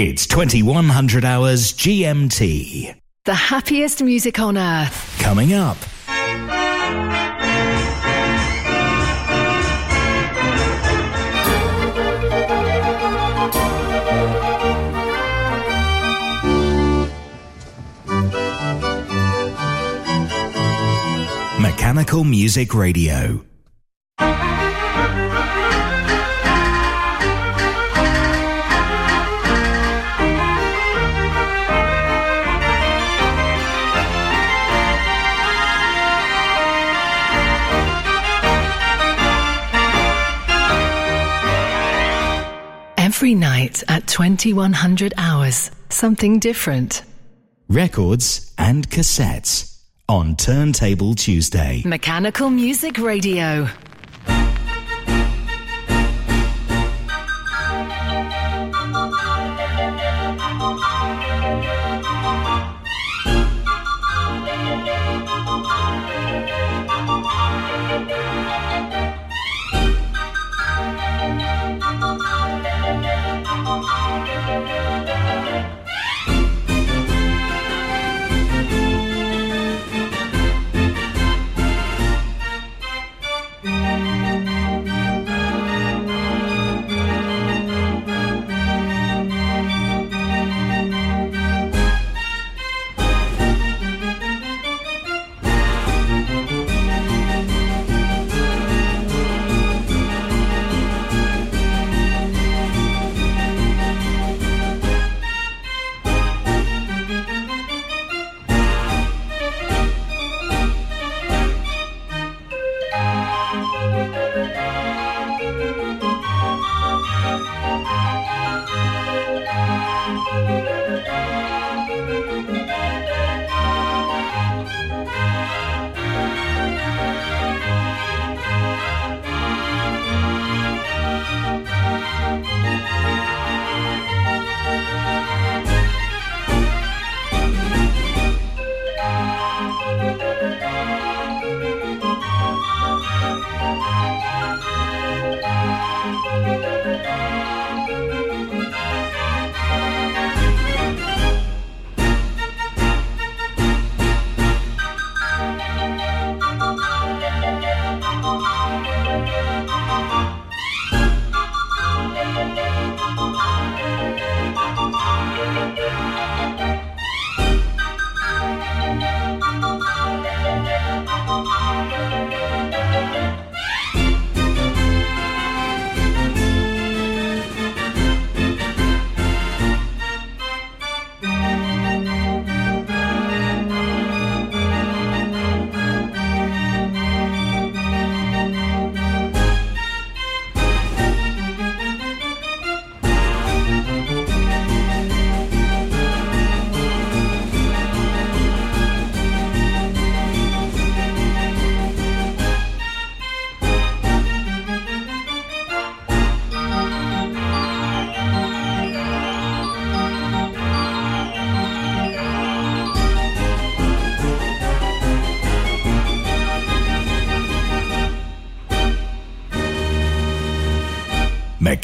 It's 2100 hours GMT. The happiest music on earth. Coming up. Mechanical Music Radio. Every night at 2100 hours, something different. Records and cassettes on Turntable Tuesday. Mechanical Music Radio.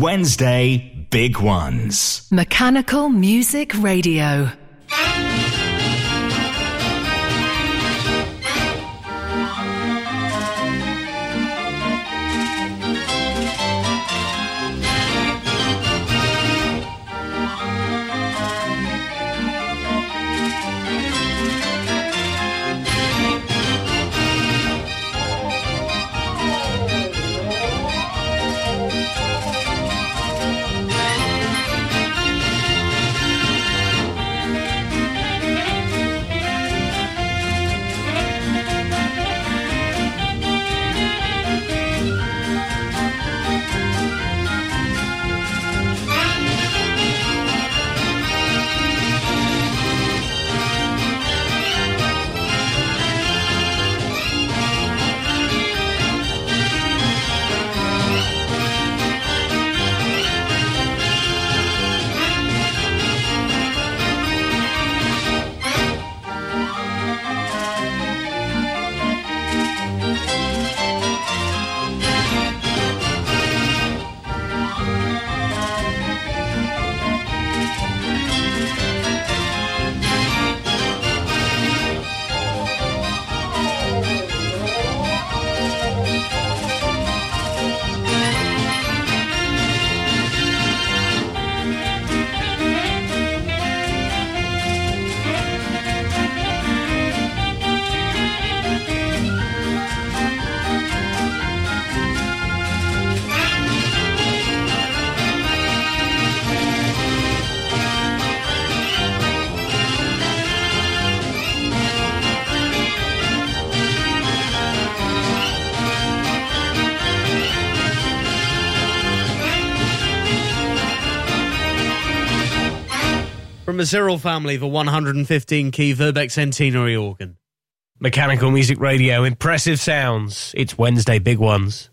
Wednesday Big Ones. Mechanical Music Radio. The Cyril family, the 115 key Verbeeck Centenary organ. Mechanical Music Radio, impressive sounds. It's Wednesday, big ones.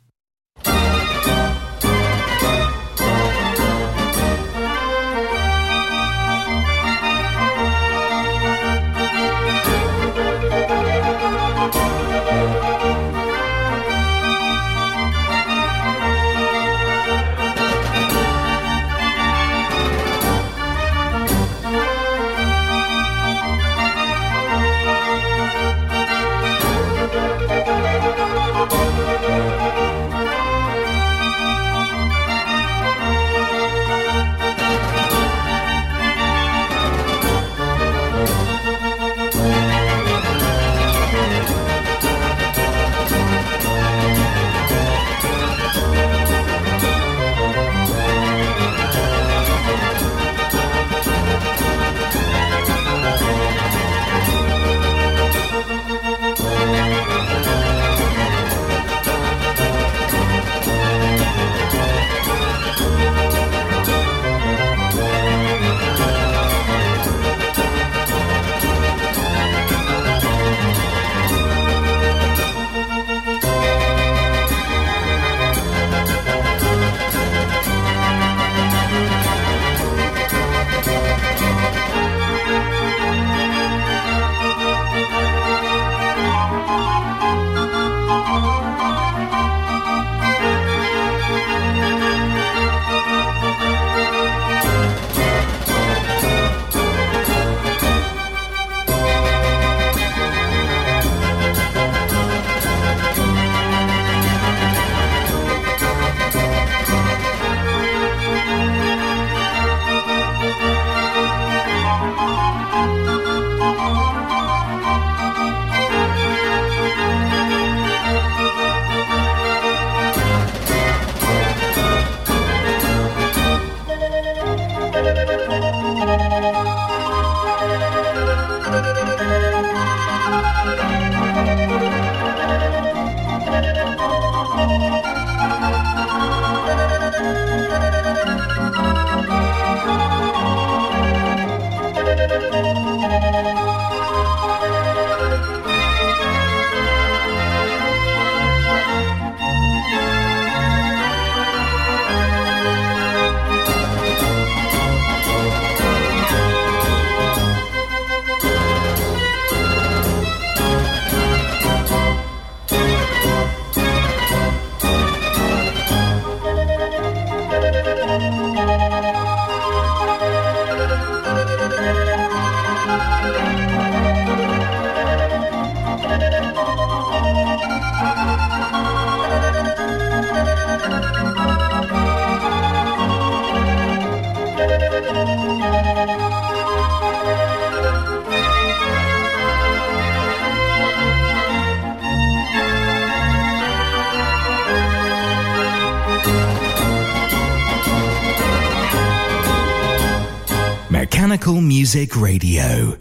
Music Radio.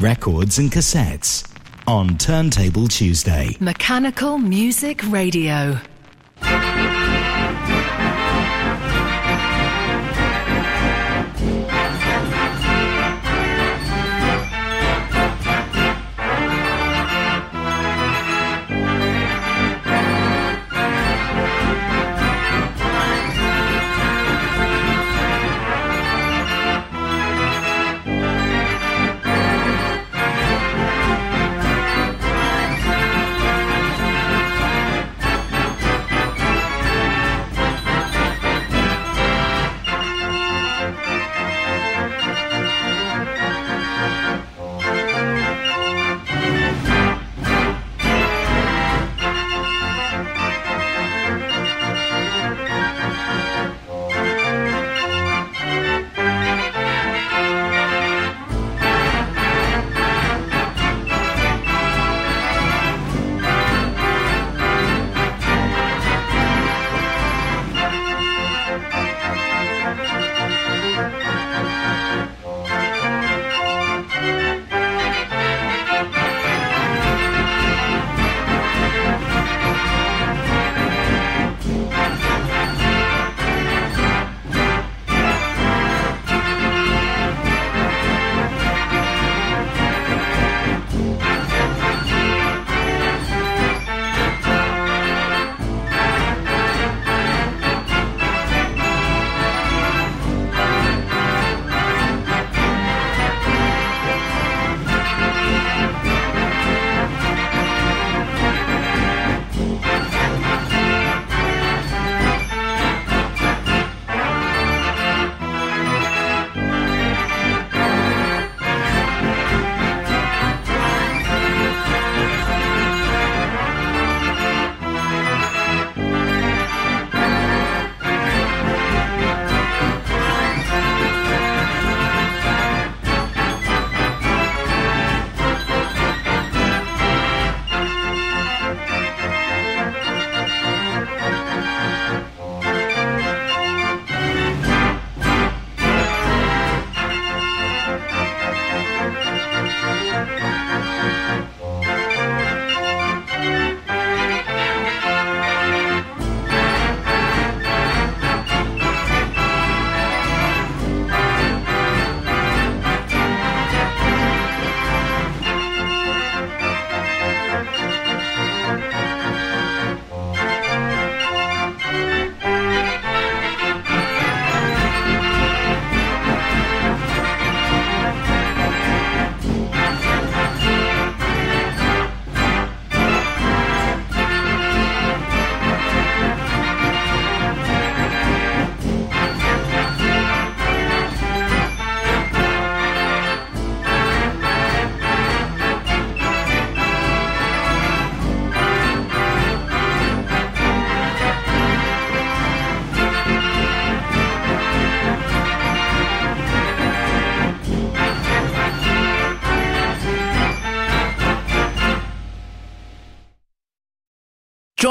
Records and cassettes on Turntable Tuesday. Mechanical Music Radio.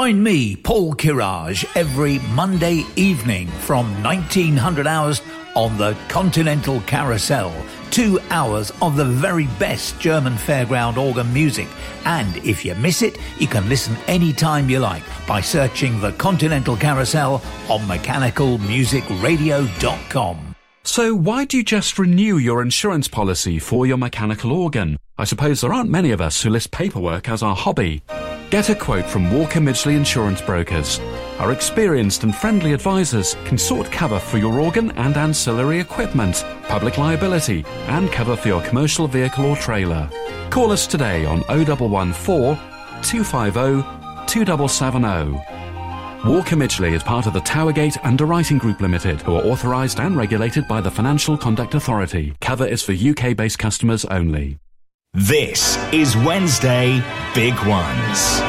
Join me, Paul Kirage, every Monday evening from 1900 hours on the Continental Carousel. Two hours of the very best German fairground organ music. And if you miss it, you can listen anytime you like by searching the Continental Carousel on mechanicalmusicradio.com. So why do you just renew your insurance policy for your mechanical organ? I suppose there aren't many of us who list paperwork as our hobby. Get a quote from Walker Midgley Insurance Brokers. Our experienced and friendly advisors can sort cover for your organ and ancillary equipment, public liability, and cover for your commercial vehicle or trailer. Call us today on 0114 250 2770. Walker Midgley is part of the Towergate Underwriting Group Limited, who are authorised and regulated by the Financial Conduct Authority. Cover is for UK based customers only. This is Wednesday Big Ones.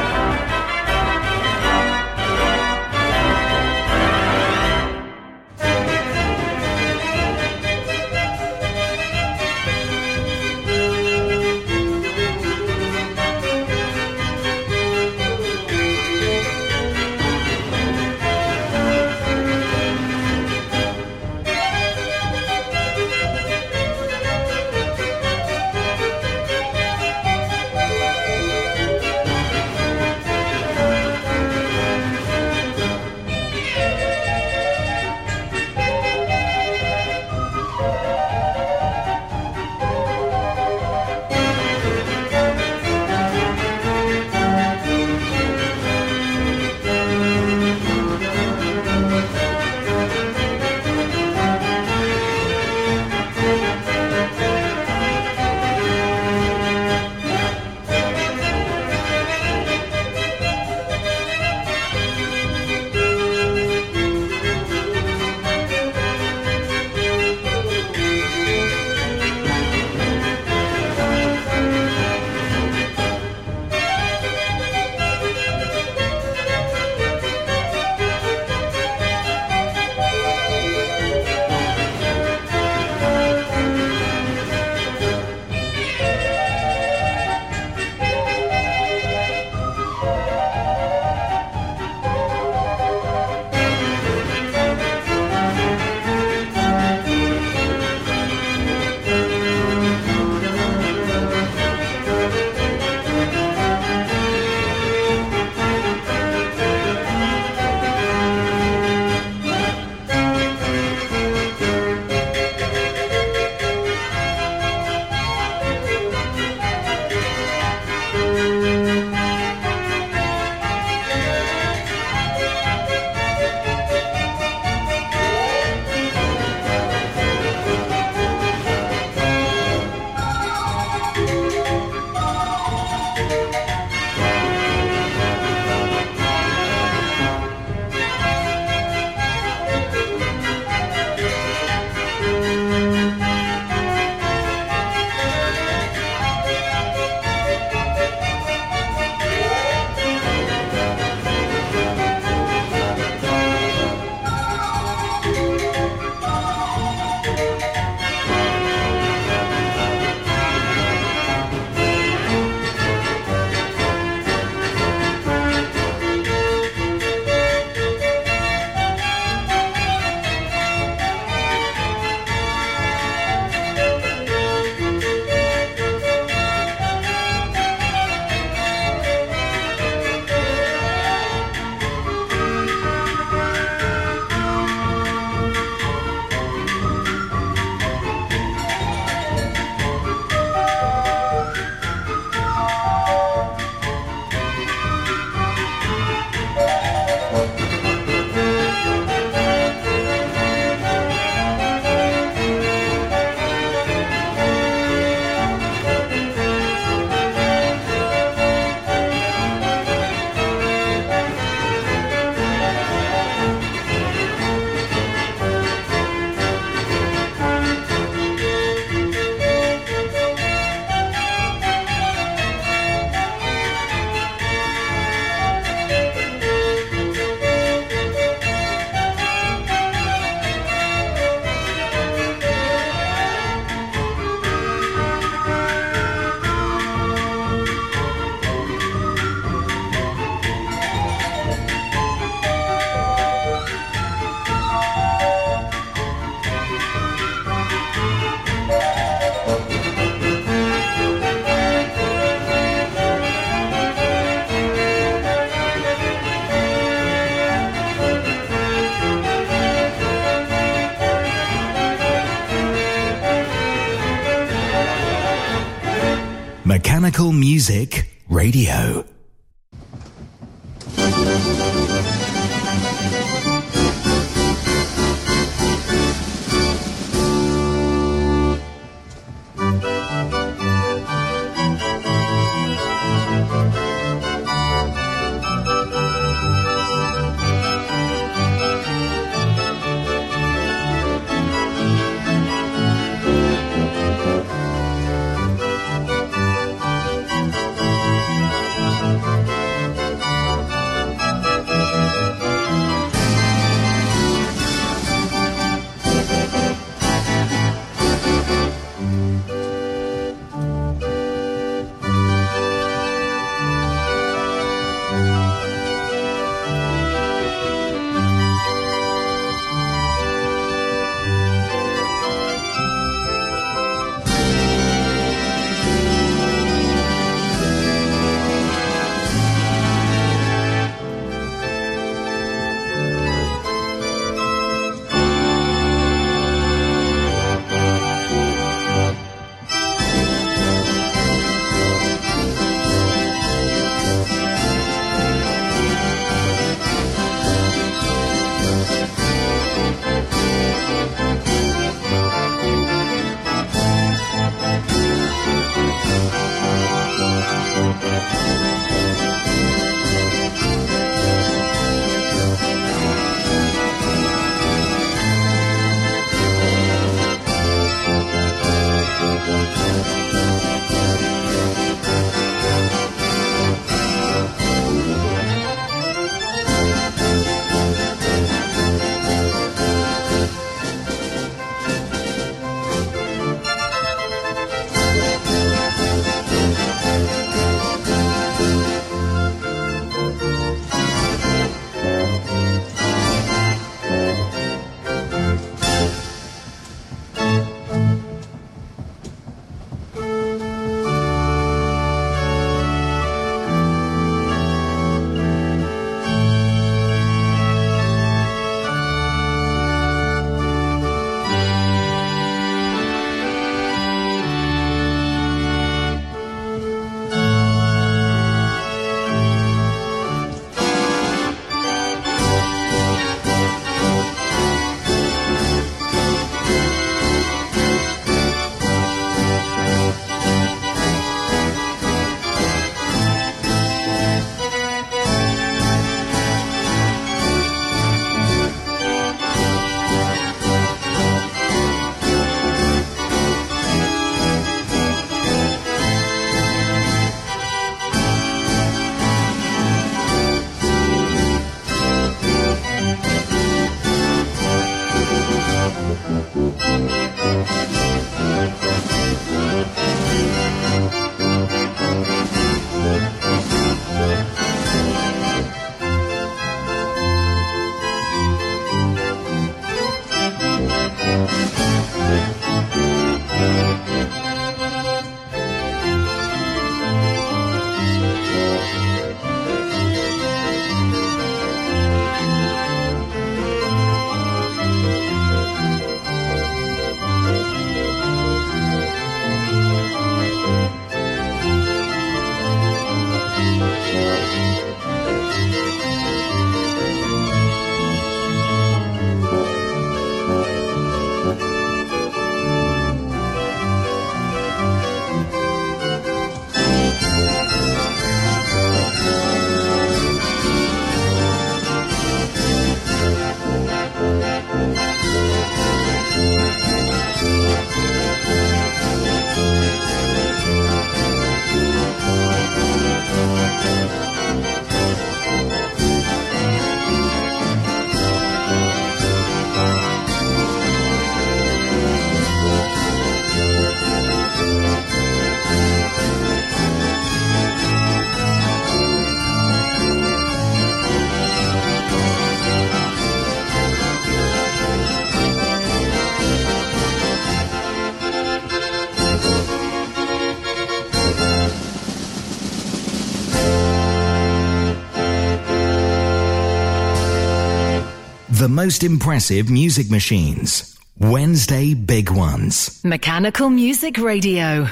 Most impressive music machines. Wednesday Big Ones. Mechanical Music Radio.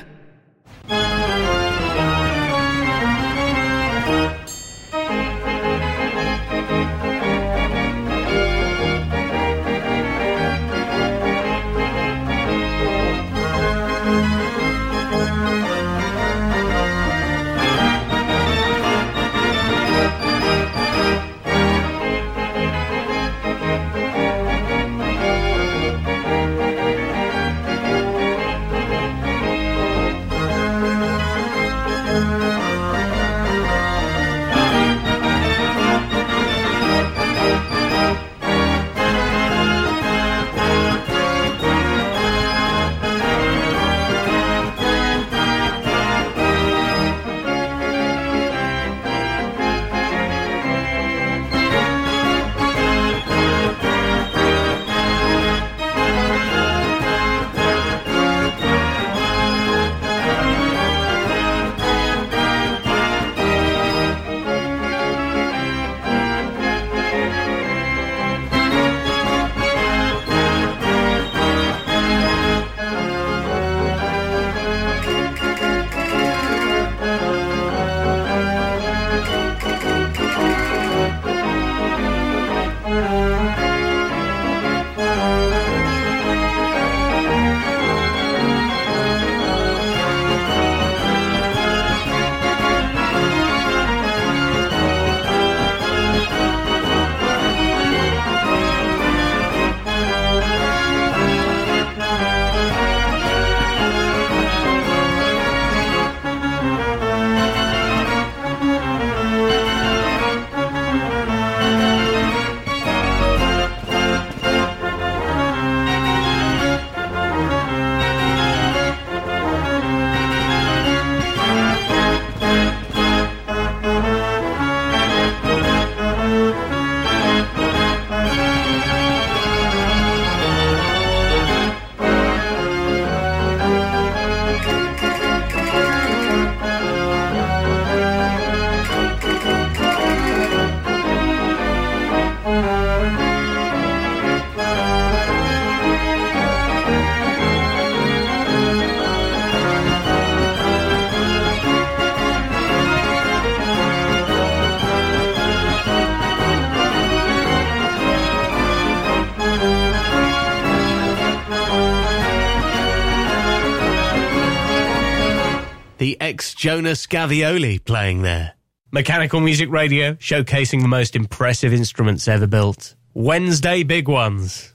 Ex Jonas Gavioli playing there. Mechanical Music Radio, showcasing the most impressive instruments ever built. Wednesday Big Ones.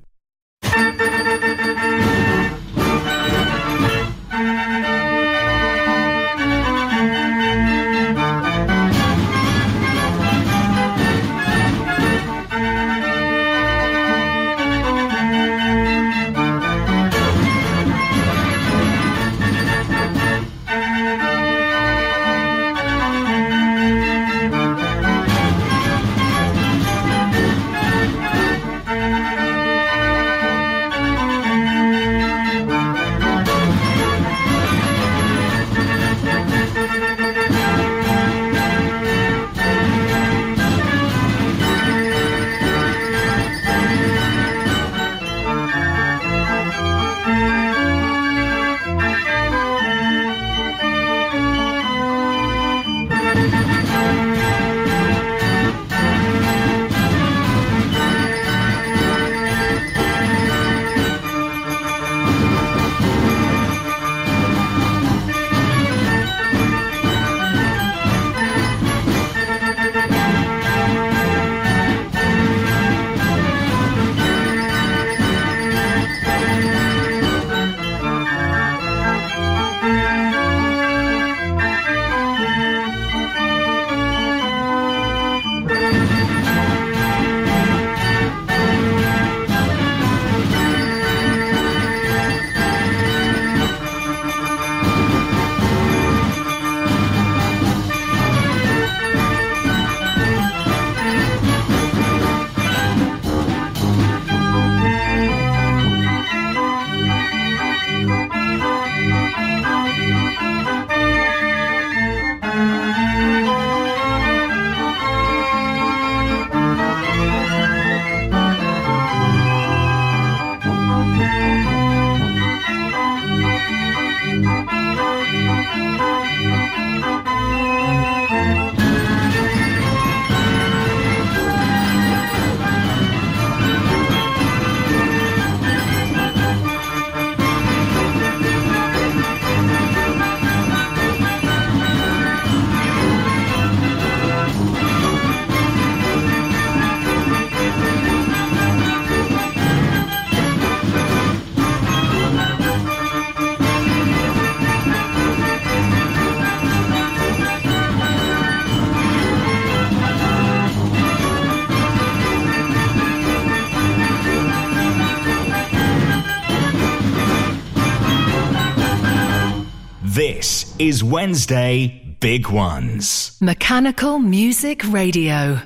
Is Wednesday Big Ones. Mechanical Music Radio.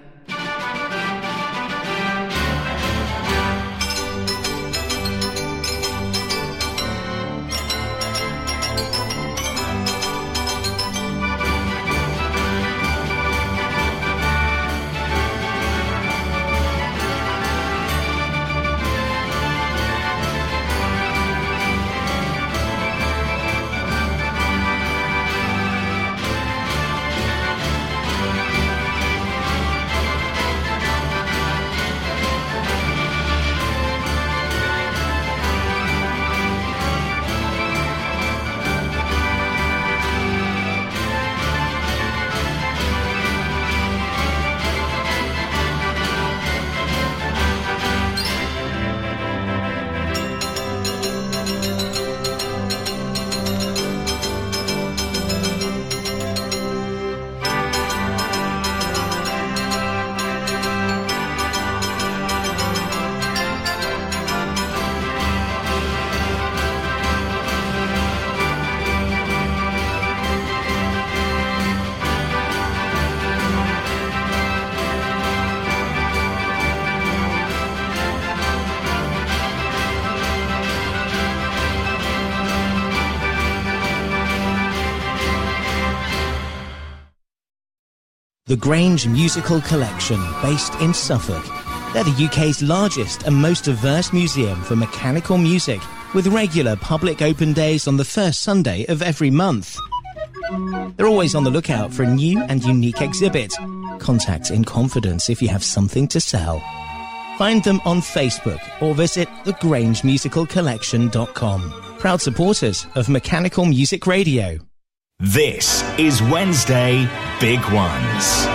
The Grange Musical Collection, based in Suffolk. They're the UK's largest and most diverse museum for mechanical music, with regular public open days on the first Sunday of every month. They're always on the lookout for a new and unique exhibit. Contact in confidence if you have something to sell. Find them on Facebook or visit thegrangemusicalcollection.com. Proud supporters of Mechanical Music Radio. This is Wednesday Big Ones.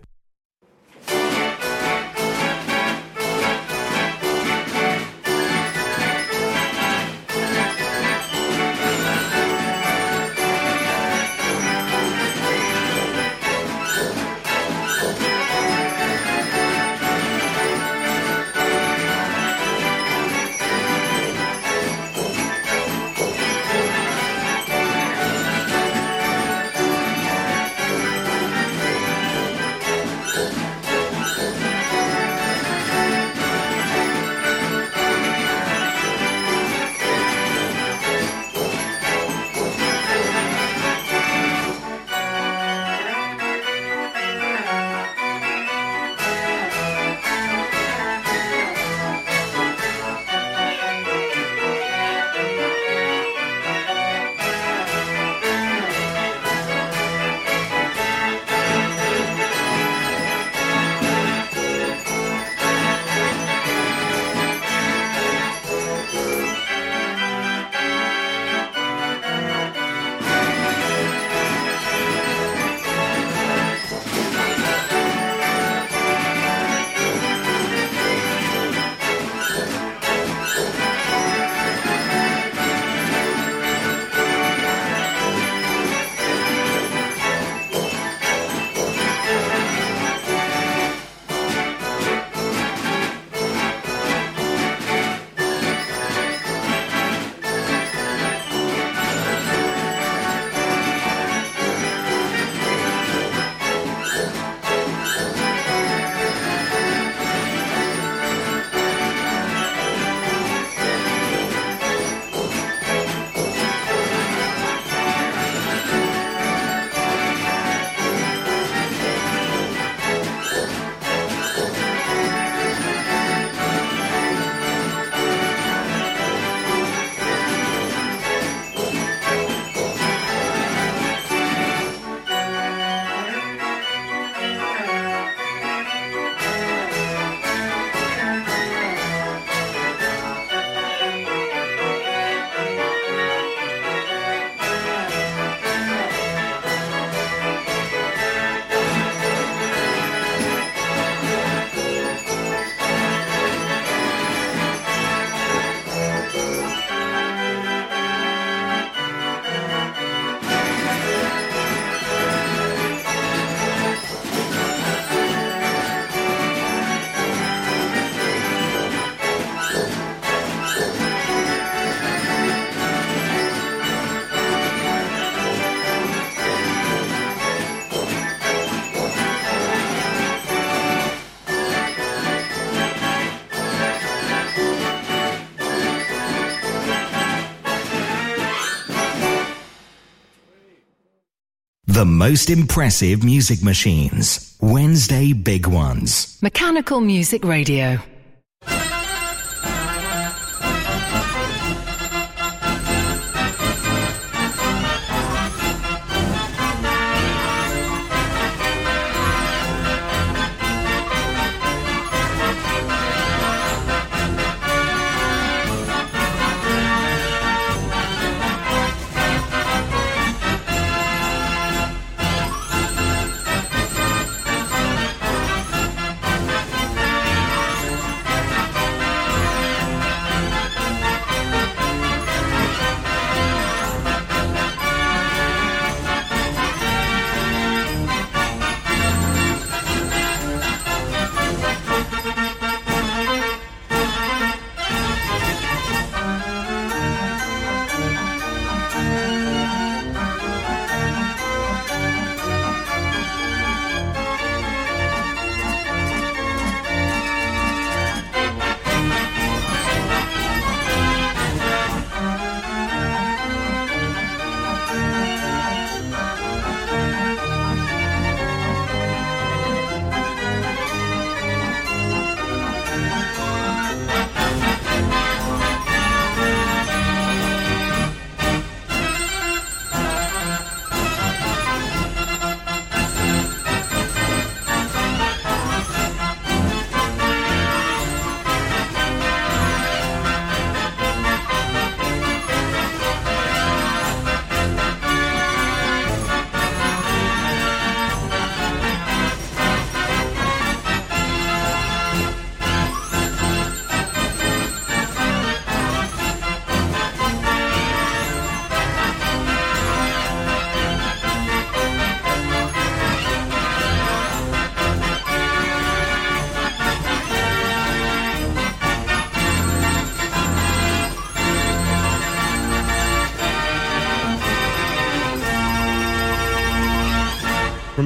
Most impressive music machines. Wednesday Big Ones. Mechanical Music Radio.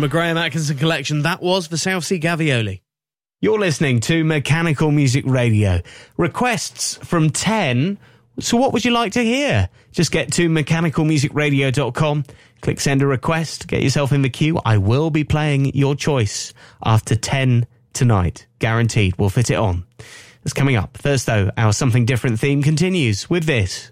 A Graham Atkinson collection, that was the South Sea Gavioli. You're listening to Mechanical Music Radio. Requests from 10. So, what would you like to hear? Just get to mechanicalmusicradio.com, click send a request, get yourself in the queue. I will be playing your choice after 10 tonight. Guaranteed. We'll fit it on. That's coming up. First, though, our Something Different theme continues with this.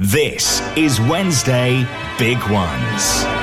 This is Wednesday Big Ones.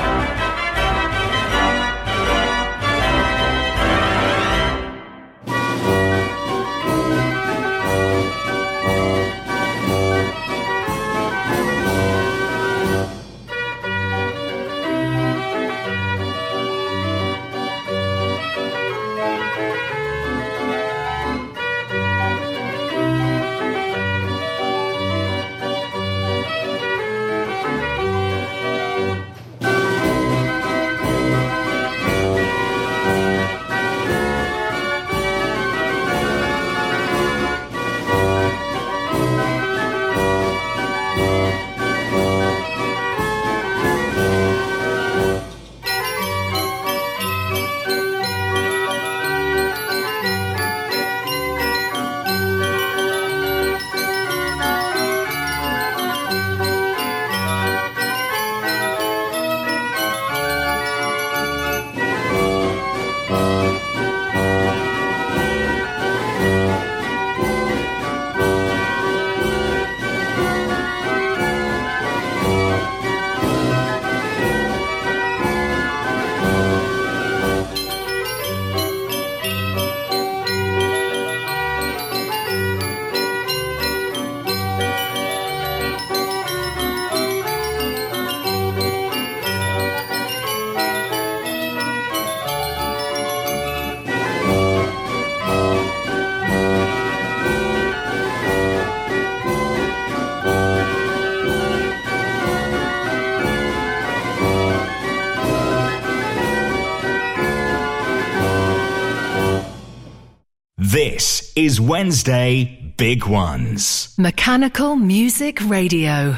Is Wednesday Big Ones. Mechanical Music Radio.